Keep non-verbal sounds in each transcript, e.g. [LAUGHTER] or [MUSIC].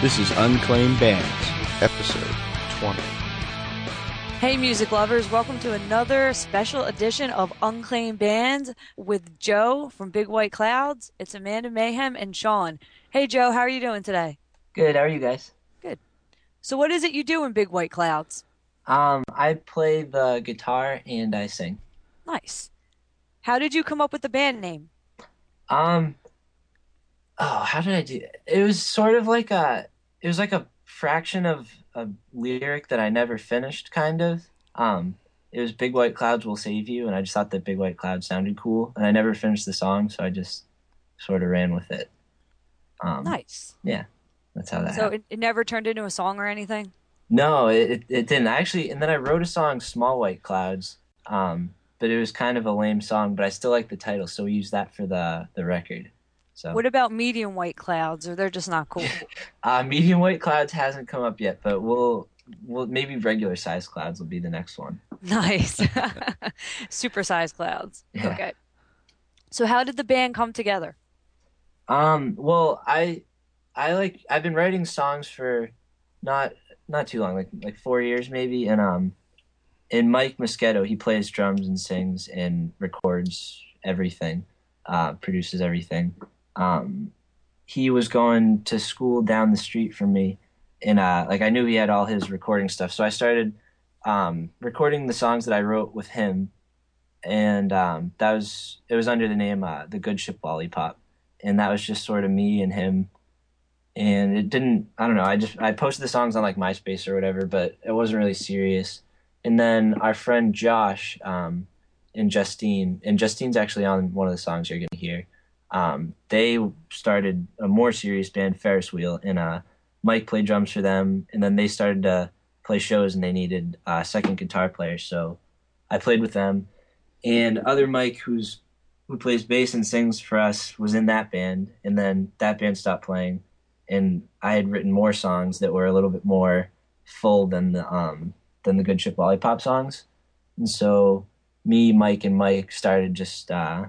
This is Unclaimed Bands, episode 20. Hey, music lovers, welcome to another special edition of Unclaimed Bands with Joe from Big White Clouds. It's Amanda Mayhem and Sean. Hey, Joe, how are you doing today? Good. How are you guys? Good. So, what is it you do in Big White Clouds? Um, I play the guitar and I sing. Nice. How did you come up with the band name? Um, oh, how did I do? It It was sort of like a, it was like a fraction of a lyric that I never finished, kind of. Um, it was "Big White Clouds Will Save You," and I just thought that "Big White Clouds" sounded cool, and I never finished the song, so I just sort of ran with it. Um, Nice. Yeah, that's how that So, happened. it, it never turned into a song or anything? No, it, it it didn't actually. And then I wrote a song, "Small White Clouds," um, but it was kind of a lame song. But I still like the title, so we used that for the the record. So What about medium white clouds, or they're just not cool? [LAUGHS] uh, medium white clouds hasn't come up yet, but we'll we'll maybe regular size clouds will be the next one. nice. [LAUGHS] [LAUGHS] Supersized clouds. Yeah. Okay. So, how did the band come together? Um, well, I I like I've been writing songs for not not too long, like like four years maybe, and um, and Mike Moschetto he plays drums and sings and records everything, uh, produces everything. Um, he was going to school down the street from me, and uh, like I knew he had all his recording stuff, so I started um recording the songs that I wrote with him, and um, that was it was under the name uh, the Good Ship Lollipop. And that was just sort of me and him. And it didn't i don't know i just i posted the songs on like myspace or whatever but it wasn't really serious. And then our friend josh um, and justine and justine's actually on one of the songs you're to hear um, they started a more serious band ferris wheel and uh, mike played drums for them and then they started to play shows and they needed a second guitar player so i played with them. And other mike who's who plays bass and sings for us was in that band and then that band stopped playing and I had written more songs that were a little bit more full than the um than the good ship lollipop songs. And so me Mike and Mike started just uh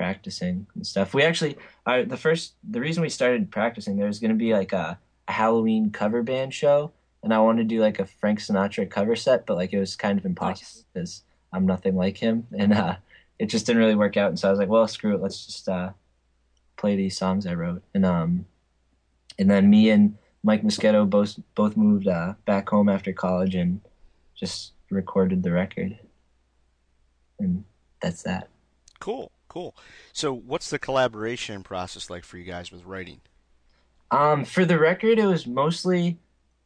practicing and stuff. We actually our, the first the reason we started practicing there was going to be like a, a Halloween cover band show and I wanted to do like a Frank Sinatra cover set but like it was kind of impossible Nice. because I'm nothing like him and uh it just didn't really work out and so i was like well screw it let's just uh play these songs i wrote and um and then me and mike moschetto both both moved uh back home after college and just recorded the record. And that's that. Cool, cool. So, what's the collaboration process like for you guys with writing? Um, for the record, it was mostly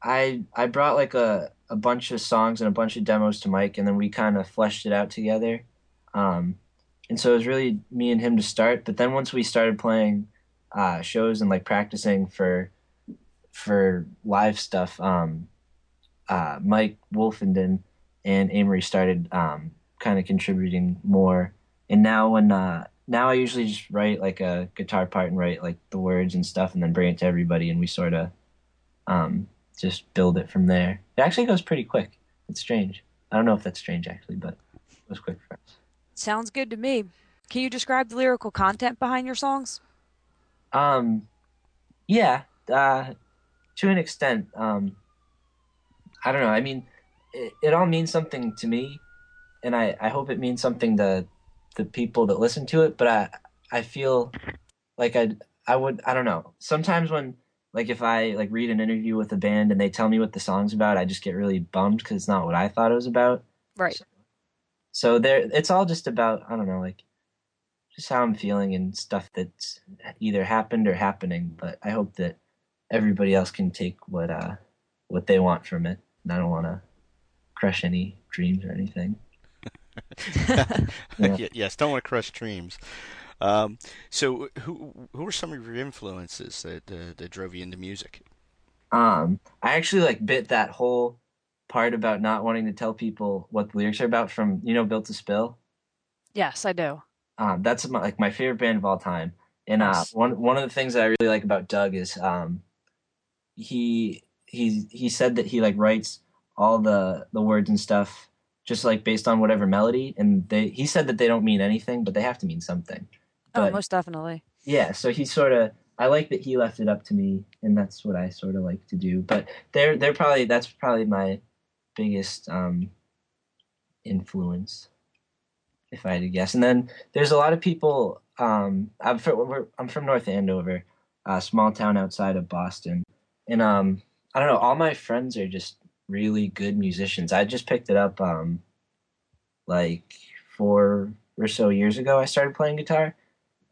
I I brought like a a bunch of songs and a bunch of demos to Mike, and then we kind of fleshed it out together. Um, and so it was really me and him to start. But then once we started playing uh, shows and like practicing for for live stuff, um, uh, Mike Wolfenden and Amory started um, kind of contributing more. And now when uh, now I usually just write like a guitar part and write like the words and stuff, and then bring it to everybody, and we sort of um, just build it from there. It actually goes pretty quick. It's strange. I don't know if that's strange actually, but it was quick for us. Sounds good to me. Can you describe the lyrical content behind your songs? Um, yeah, uh, to an extent. Um, I don't know. I mean, it, it all means something to me, and I, I hope it means something to the people that listen to it. But I I feel like I I would I don't know. Sometimes when like if I like read an interview with a band and they tell me what the song's about, I just get really bummed because it's not what I thought it was about. Right. So there, it's all just about I don't know, like just how I'm feeling and stuff that's either happened or happening. But I hope that everybody else can take what uh what they want from it. And I don't want to crush any dreams or anything. [LAUGHS] [LAUGHS] Yeah. Yes, don't want to crush dreams. Um, so, who who were some of your influences that uh, that drove you into music? Um, I actually like bit that whole part about not wanting to tell people what the lyrics are about from you know Built to Spill. Yes, I do. Um, that's my, like my favorite band of all time. And uh, Nice. one one of the things that I really like about Doug is um, he he he said that he like writes all the the words and stuff just like based on whatever melody, and they he said that they don't mean anything, but they have to mean something. Oh, most definitely. yeah, so he sort of I like that he left it up to me, and that's what I sort of like to do. But they're they're probably that's probably my biggest um, influence, if I had to guess. And then there's a lot of people. Um, I'm from I'm from North Andover, a small town outside of Boston, and um, I don't know. All my friends are just really good musicians. I just picked it up um, like four or so years ago. I started playing guitar,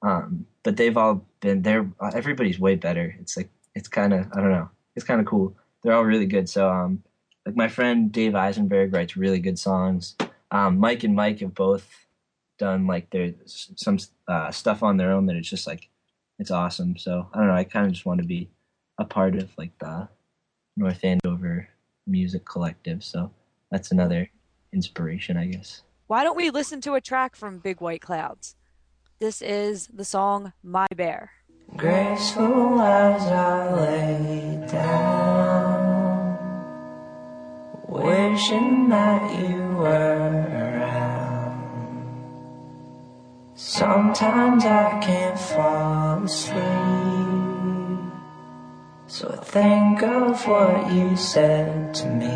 um, but they've all been there. Everybody's way better. It's like it's kind of I don't know. It's kind of cool. They're all really good. So um, like my friend Dave Eisenberg writes really good songs. Um, Mike and Mike have both done like there's some uh, stuff on their own that it's just like it's awesome. So I don't know. I kind of just want to be a part of like the North Andover music collective. So that's another inspiration, I guess. Why don't we listen to a track from Big White Clouds? This is the song My Bear. Graceful as I lay down, wishing that you were around. Sometimes I can't fall asleep, so I think of what you said to me.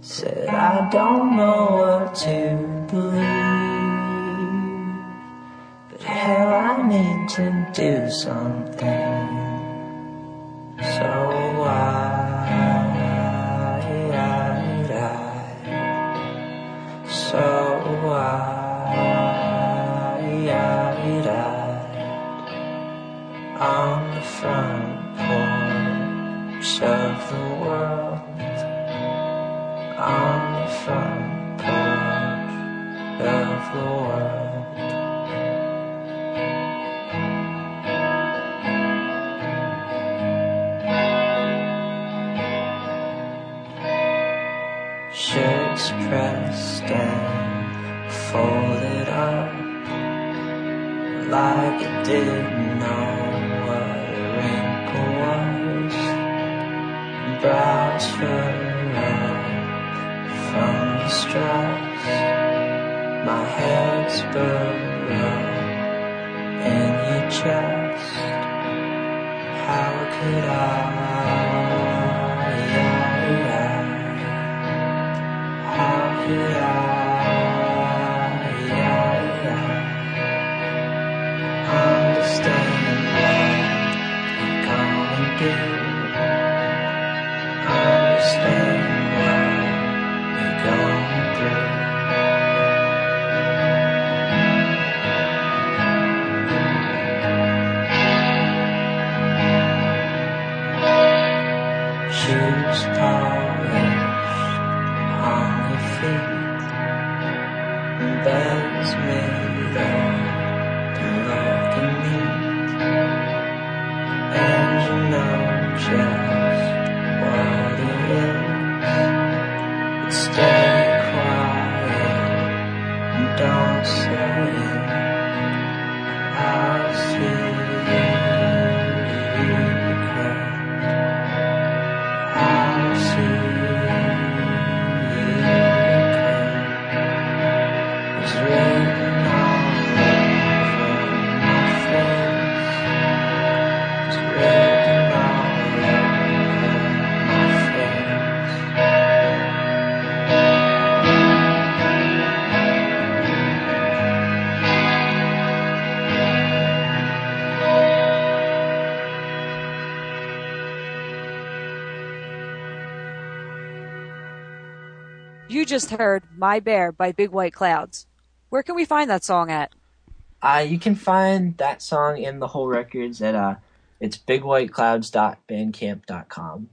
Said I don't know what to believe. But hell, I need to do something. So the world, on the front porch of the world. shirts pressed and folded up like it didn't Brows furrowed from the stress. My head's burrowed in your chest. How could I? Shoes polished just heard My Bear by Big White Clouds. Where can we find that song at? Uh, you can find that song and the whole records at uh, it's bigwhiteclouds.bandcamp.com.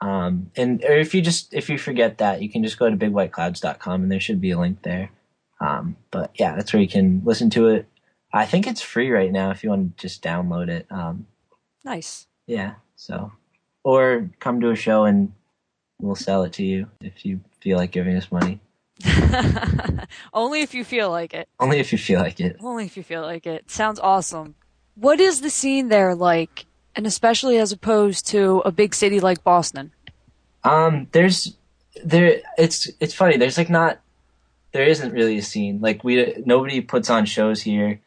Um, and or if you just if you forget that, you can just go to bigwhiteclouds.com and there should be a link there. Um, but yeah, that's where you can listen to it. I think it's free right now if you want to just download it. Um, Nice. yeah, so or come to a show and we'll sell it to you if you feel like giving us money. [LAUGHS] Only if you feel like it. Only if you feel like it. Only if you feel like it. Sounds awesome. What is the scene there like? And especially as opposed to a big city like Boston. Um, there's there. It's it's funny. There's like not. There isn't really a scene. Like we nobody puts on shows here.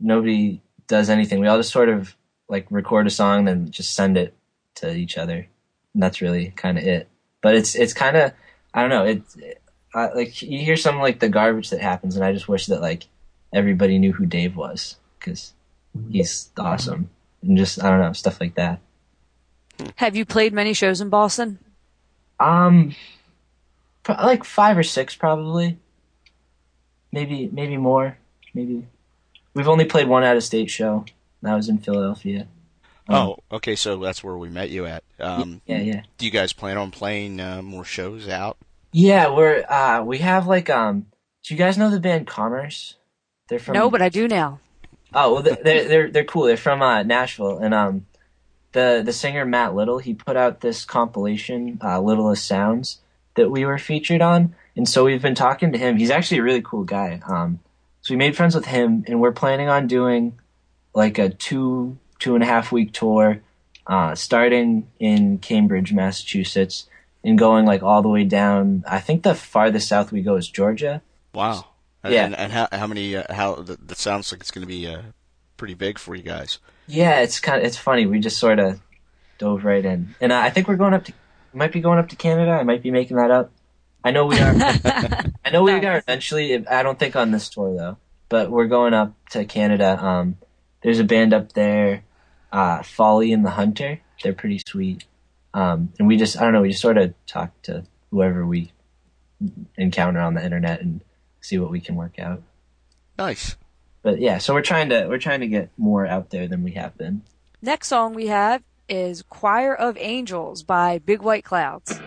Nobody does anything. We all just sort of like record a song and then just send it to each other. And that's really kind of it. But it's it's kind of I don't know. It's uh, like you hear some like the garbage that happens, and I just wish that like everybody knew who Dave was because he's awesome and just I don't know stuff like that. Have you played many shows in Boston? Um, pro- like five or six probably. Maybe maybe more. Maybe we've only played one out of state show. That was in Philadelphia. Oh, okay. So that's where we met you at. Um, Yeah, yeah. do you guys plan on playing uh, more shows out? Yeah, we're uh we have like um do you guys know the band Commerce? They're from No, but I do now. Oh, well they're they're they're, they're cool. They're from uh Nashville and um the the singer Matt Little, he put out this compilation uh Littlest Sounds that we were featured on. And so we've been talking to him. He's actually a really cool guy. Um so we made friends with him and we're planning on doing like a two two and a half week tour uh starting in Cambridge, Massachusetts and going like all the way down. I think the farthest south we go is Georgia. Wow. And, Yeah. And, and how how many? Uh, how that, that sounds like it's going to be uh, pretty big for you guys. Yeah, it's kind of it's funny. We just sort of dove right in, and I think we're going up to might be going up to Canada. I might be making that up. I know we are. [LAUGHS] I know we are eventually. I don't think on this tour though, but we're going up to Canada. Um, there's a band up there, uh, Folly and the Hunter. They're pretty sweet. Um, and we just I don't know. We just sort of talk to whoever we encounter on the internet and see what we can work out. Nice. But yeah, so we're trying to we're trying to get more out there than we have been. Next song we have is Choir of Angels by Big White Clouds.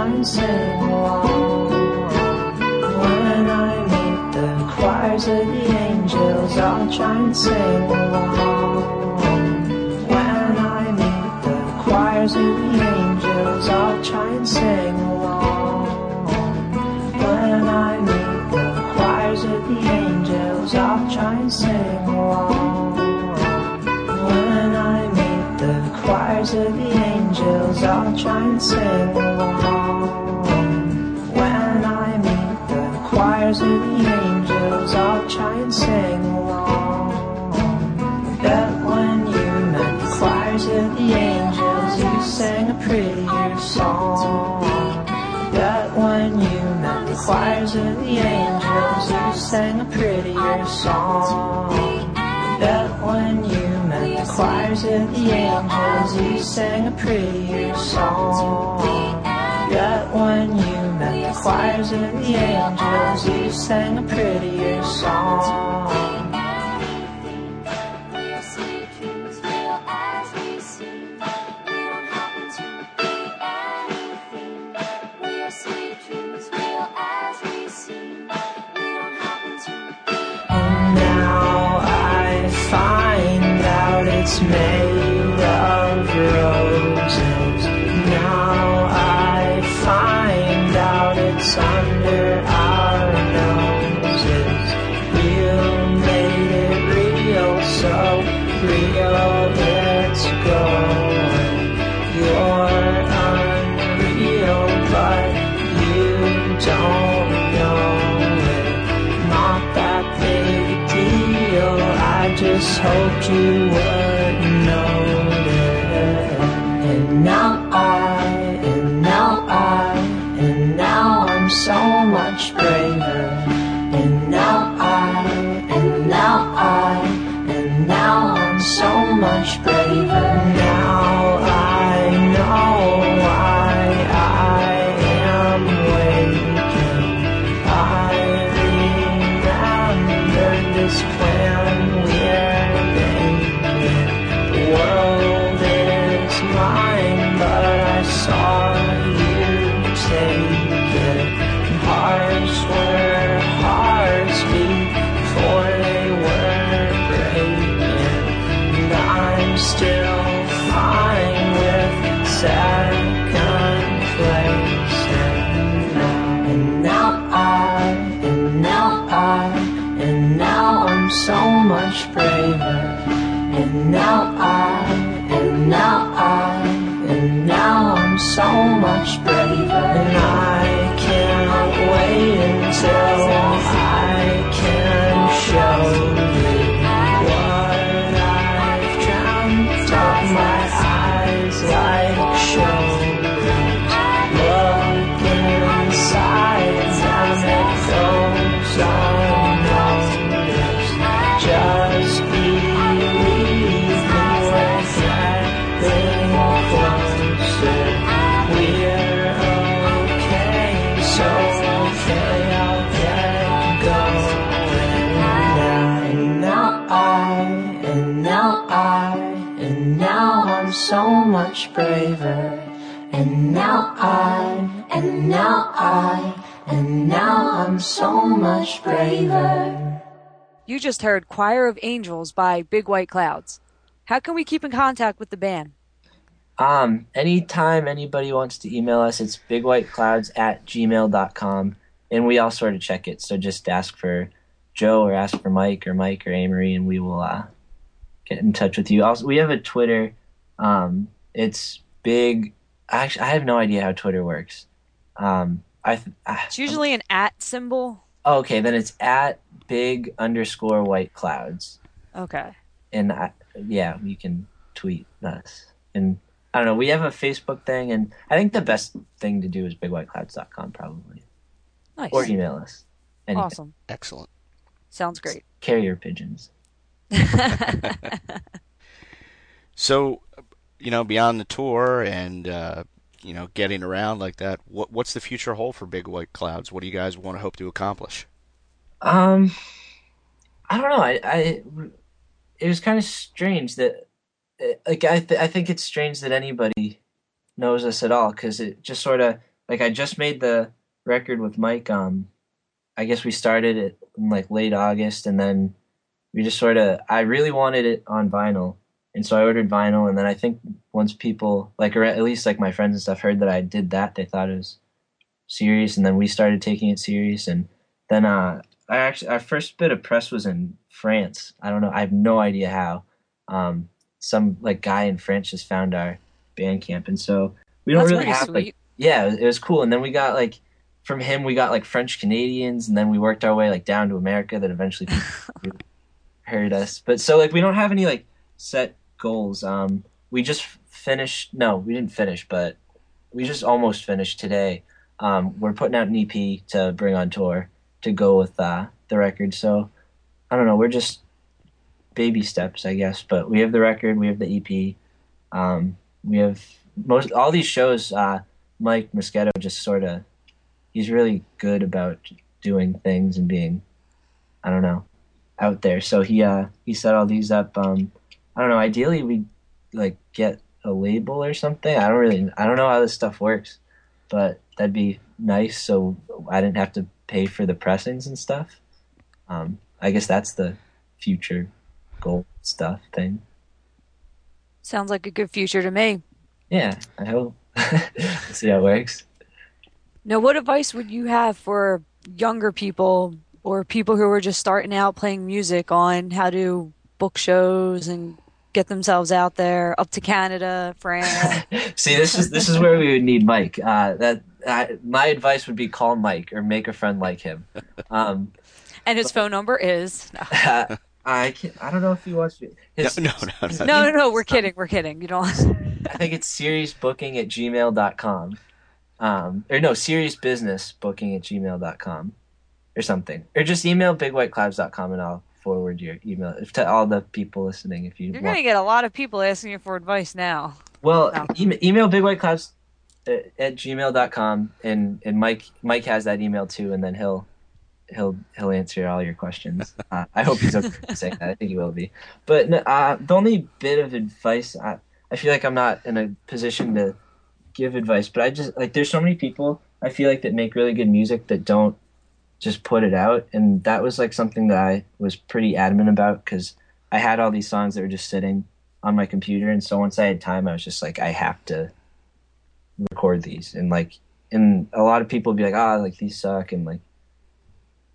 And sing along. When I meet the choirs of the angels, I'll try and sing along. When I meet the choirs of the angels, I'll try and sing along. When I meet the choirs of the angels, I'll try and sing along. When I meet the choirs of the angels, I'll try and sing along. Choirs of the angels, I'll try and sing along. Bet when you met the choirs of the angels, you sang a prettier song. Bet when you met the choirs of the angels, you sang a prettier song. Bet when you met the choirs of the angels, you sang a prettier song. Bet when choirs of the angels, you sang a prettier song. And We'll see You just heard Choir of Angels by Big White Clouds. How can we keep in contact with the band? Um, anytime anybody wants to email us, it's bigwhiteclouds at gmail.com. And we all sort of check it. So just ask for Joe or ask for Mike or Mike or Amory, and we will uh, get in touch with you. Also, we have a Twitter. Um, it's big. Actually, I have no idea how Twitter works. Um, I, th- I It's usually an at symbol. Okay. Then it's at big underscore white clouds, Okay. and I, yeah, you can tweet us. And I don't know. We have a Facebook thing, and I think the best thing to do is bigwhiteclouds.com probably, Nice. or email us. Anything. Awesome. Excellent. Sounds great. Carrier pigeons. [LAUGHS] [LAUGHS] So, you know, beyond the tour and uh, you know getting around like that, what what's the future hold for Big White Clouds? What do you guys want to hope to accomplish? Um, I don't know. I, I it was kind of strange that, like, I th- I think it's strange that anybody knows us at all because it just sort of like I just made the record with Mike. Um, I guess we started it in like late August, and then we just sort of. I really wanted it on vinyl, and so I ordered vinyl, and then I think once people like, or at least like my friends and stuff, heard that I did that, they thought it was serious, and then we started taking it serious, and then uh I actually our first bit of press was in France. I don't know. I have no idea how. Um, some like guy in France just found our Bandcamp, and so we don't That's really have like yeah, it was, it was cool. And then we got like from him, we got like French Canadians, and then we worked our way like down to America. That eventually [LAUGHS] heard us. But so like we don't have any like set goals. Um, we just finished. No, we didn't finish, but we just almost finished today. Um, we're putting out an EP to bring on tour to go with uh, the record. So I don't know. We're just baby steps, I guess. But we have the record. We have the EP. Um, we have most all these shows. Uh, Mike Moschetto just sort of he's really good about doing things and being I don't know out there. So he uh, he set all these up. Um, I don't know. Ideally, we like get a label or something. I don't really I don't know how this stuff works, but that'd be nice. So I didn't have to pay for the pressings and stuff. Um, I guess that's the future goal stuff thing. Sounds like a good future to me. Yeah, I hope. [LAUGHS] Let's see how it works. Now, what advice would you have for younger people or people who are just starting out playing music on how to book shows and get themselves out there, up to Canada, France? [LAUGHS] See, this is this is where we would need Mike. Uh, that uh, my advice would be call Mike or make a friend like him. Um, and his phone number is no, [LAUGHS] uh, I can't, I don't know if he wants to. No, His, no, no, no. no, no, no. We're kidding. We're kidding. You don't. [LAUGHS] I think it's seriousbooking at gmail.com. Um, or no, seriousbusinessbooking at gmail.com or something. Or just email bigwhiteclouds.com and I'll forward your email to all the people listening if you You're want. gonna get a lot of people asking you for advice now. Well, No. email, email bigwhiteclouds at, at gmail.com and, and Mike Mike has that email too and then he'll he'll he'll answer all your questions. [LAUGHS] Uh, I hope he's okay saying that. I think he will be. But uh, the only bit of advice I I feel like I'm not in a position to give advice, but I just like there's so many people I feel like that make really good music that don't just put it out, and that was like something that I was pretty adamant about because I had all these songs that were just sitting on my computer, and so once I had time, I was just like I have to record these, and like and a lot of people would be like ah like these suck and like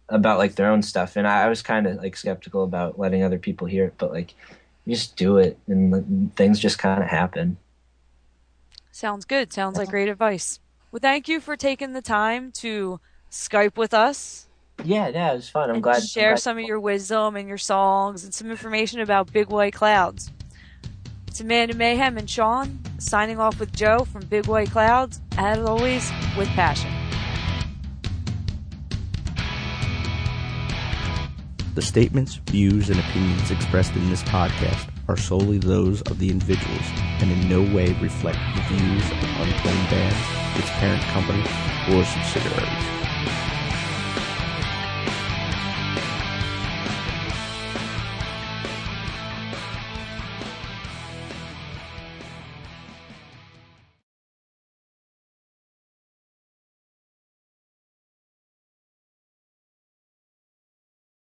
about like their own stuff, and I, I was kind of like skeptical about letting other people hear it, but like you just do it, and things just kind of happen. Sounds good. Sounds like great advice. Well, thank you for taking the time to Skype with us Yeah, yeah, it was fun. I'm and glad. share I'm glad- some of your wisdom and your songs and some information about Big White Clouds. It's Amanda Mayhem and Sean signing off with Joe from Big White Clouds, as always, with passion. The statements, views, and opinions expressed in this podcast are solely those of the individuals and in no way reflect the views of Unclaimed Bands, its parent company, or subsidiaries.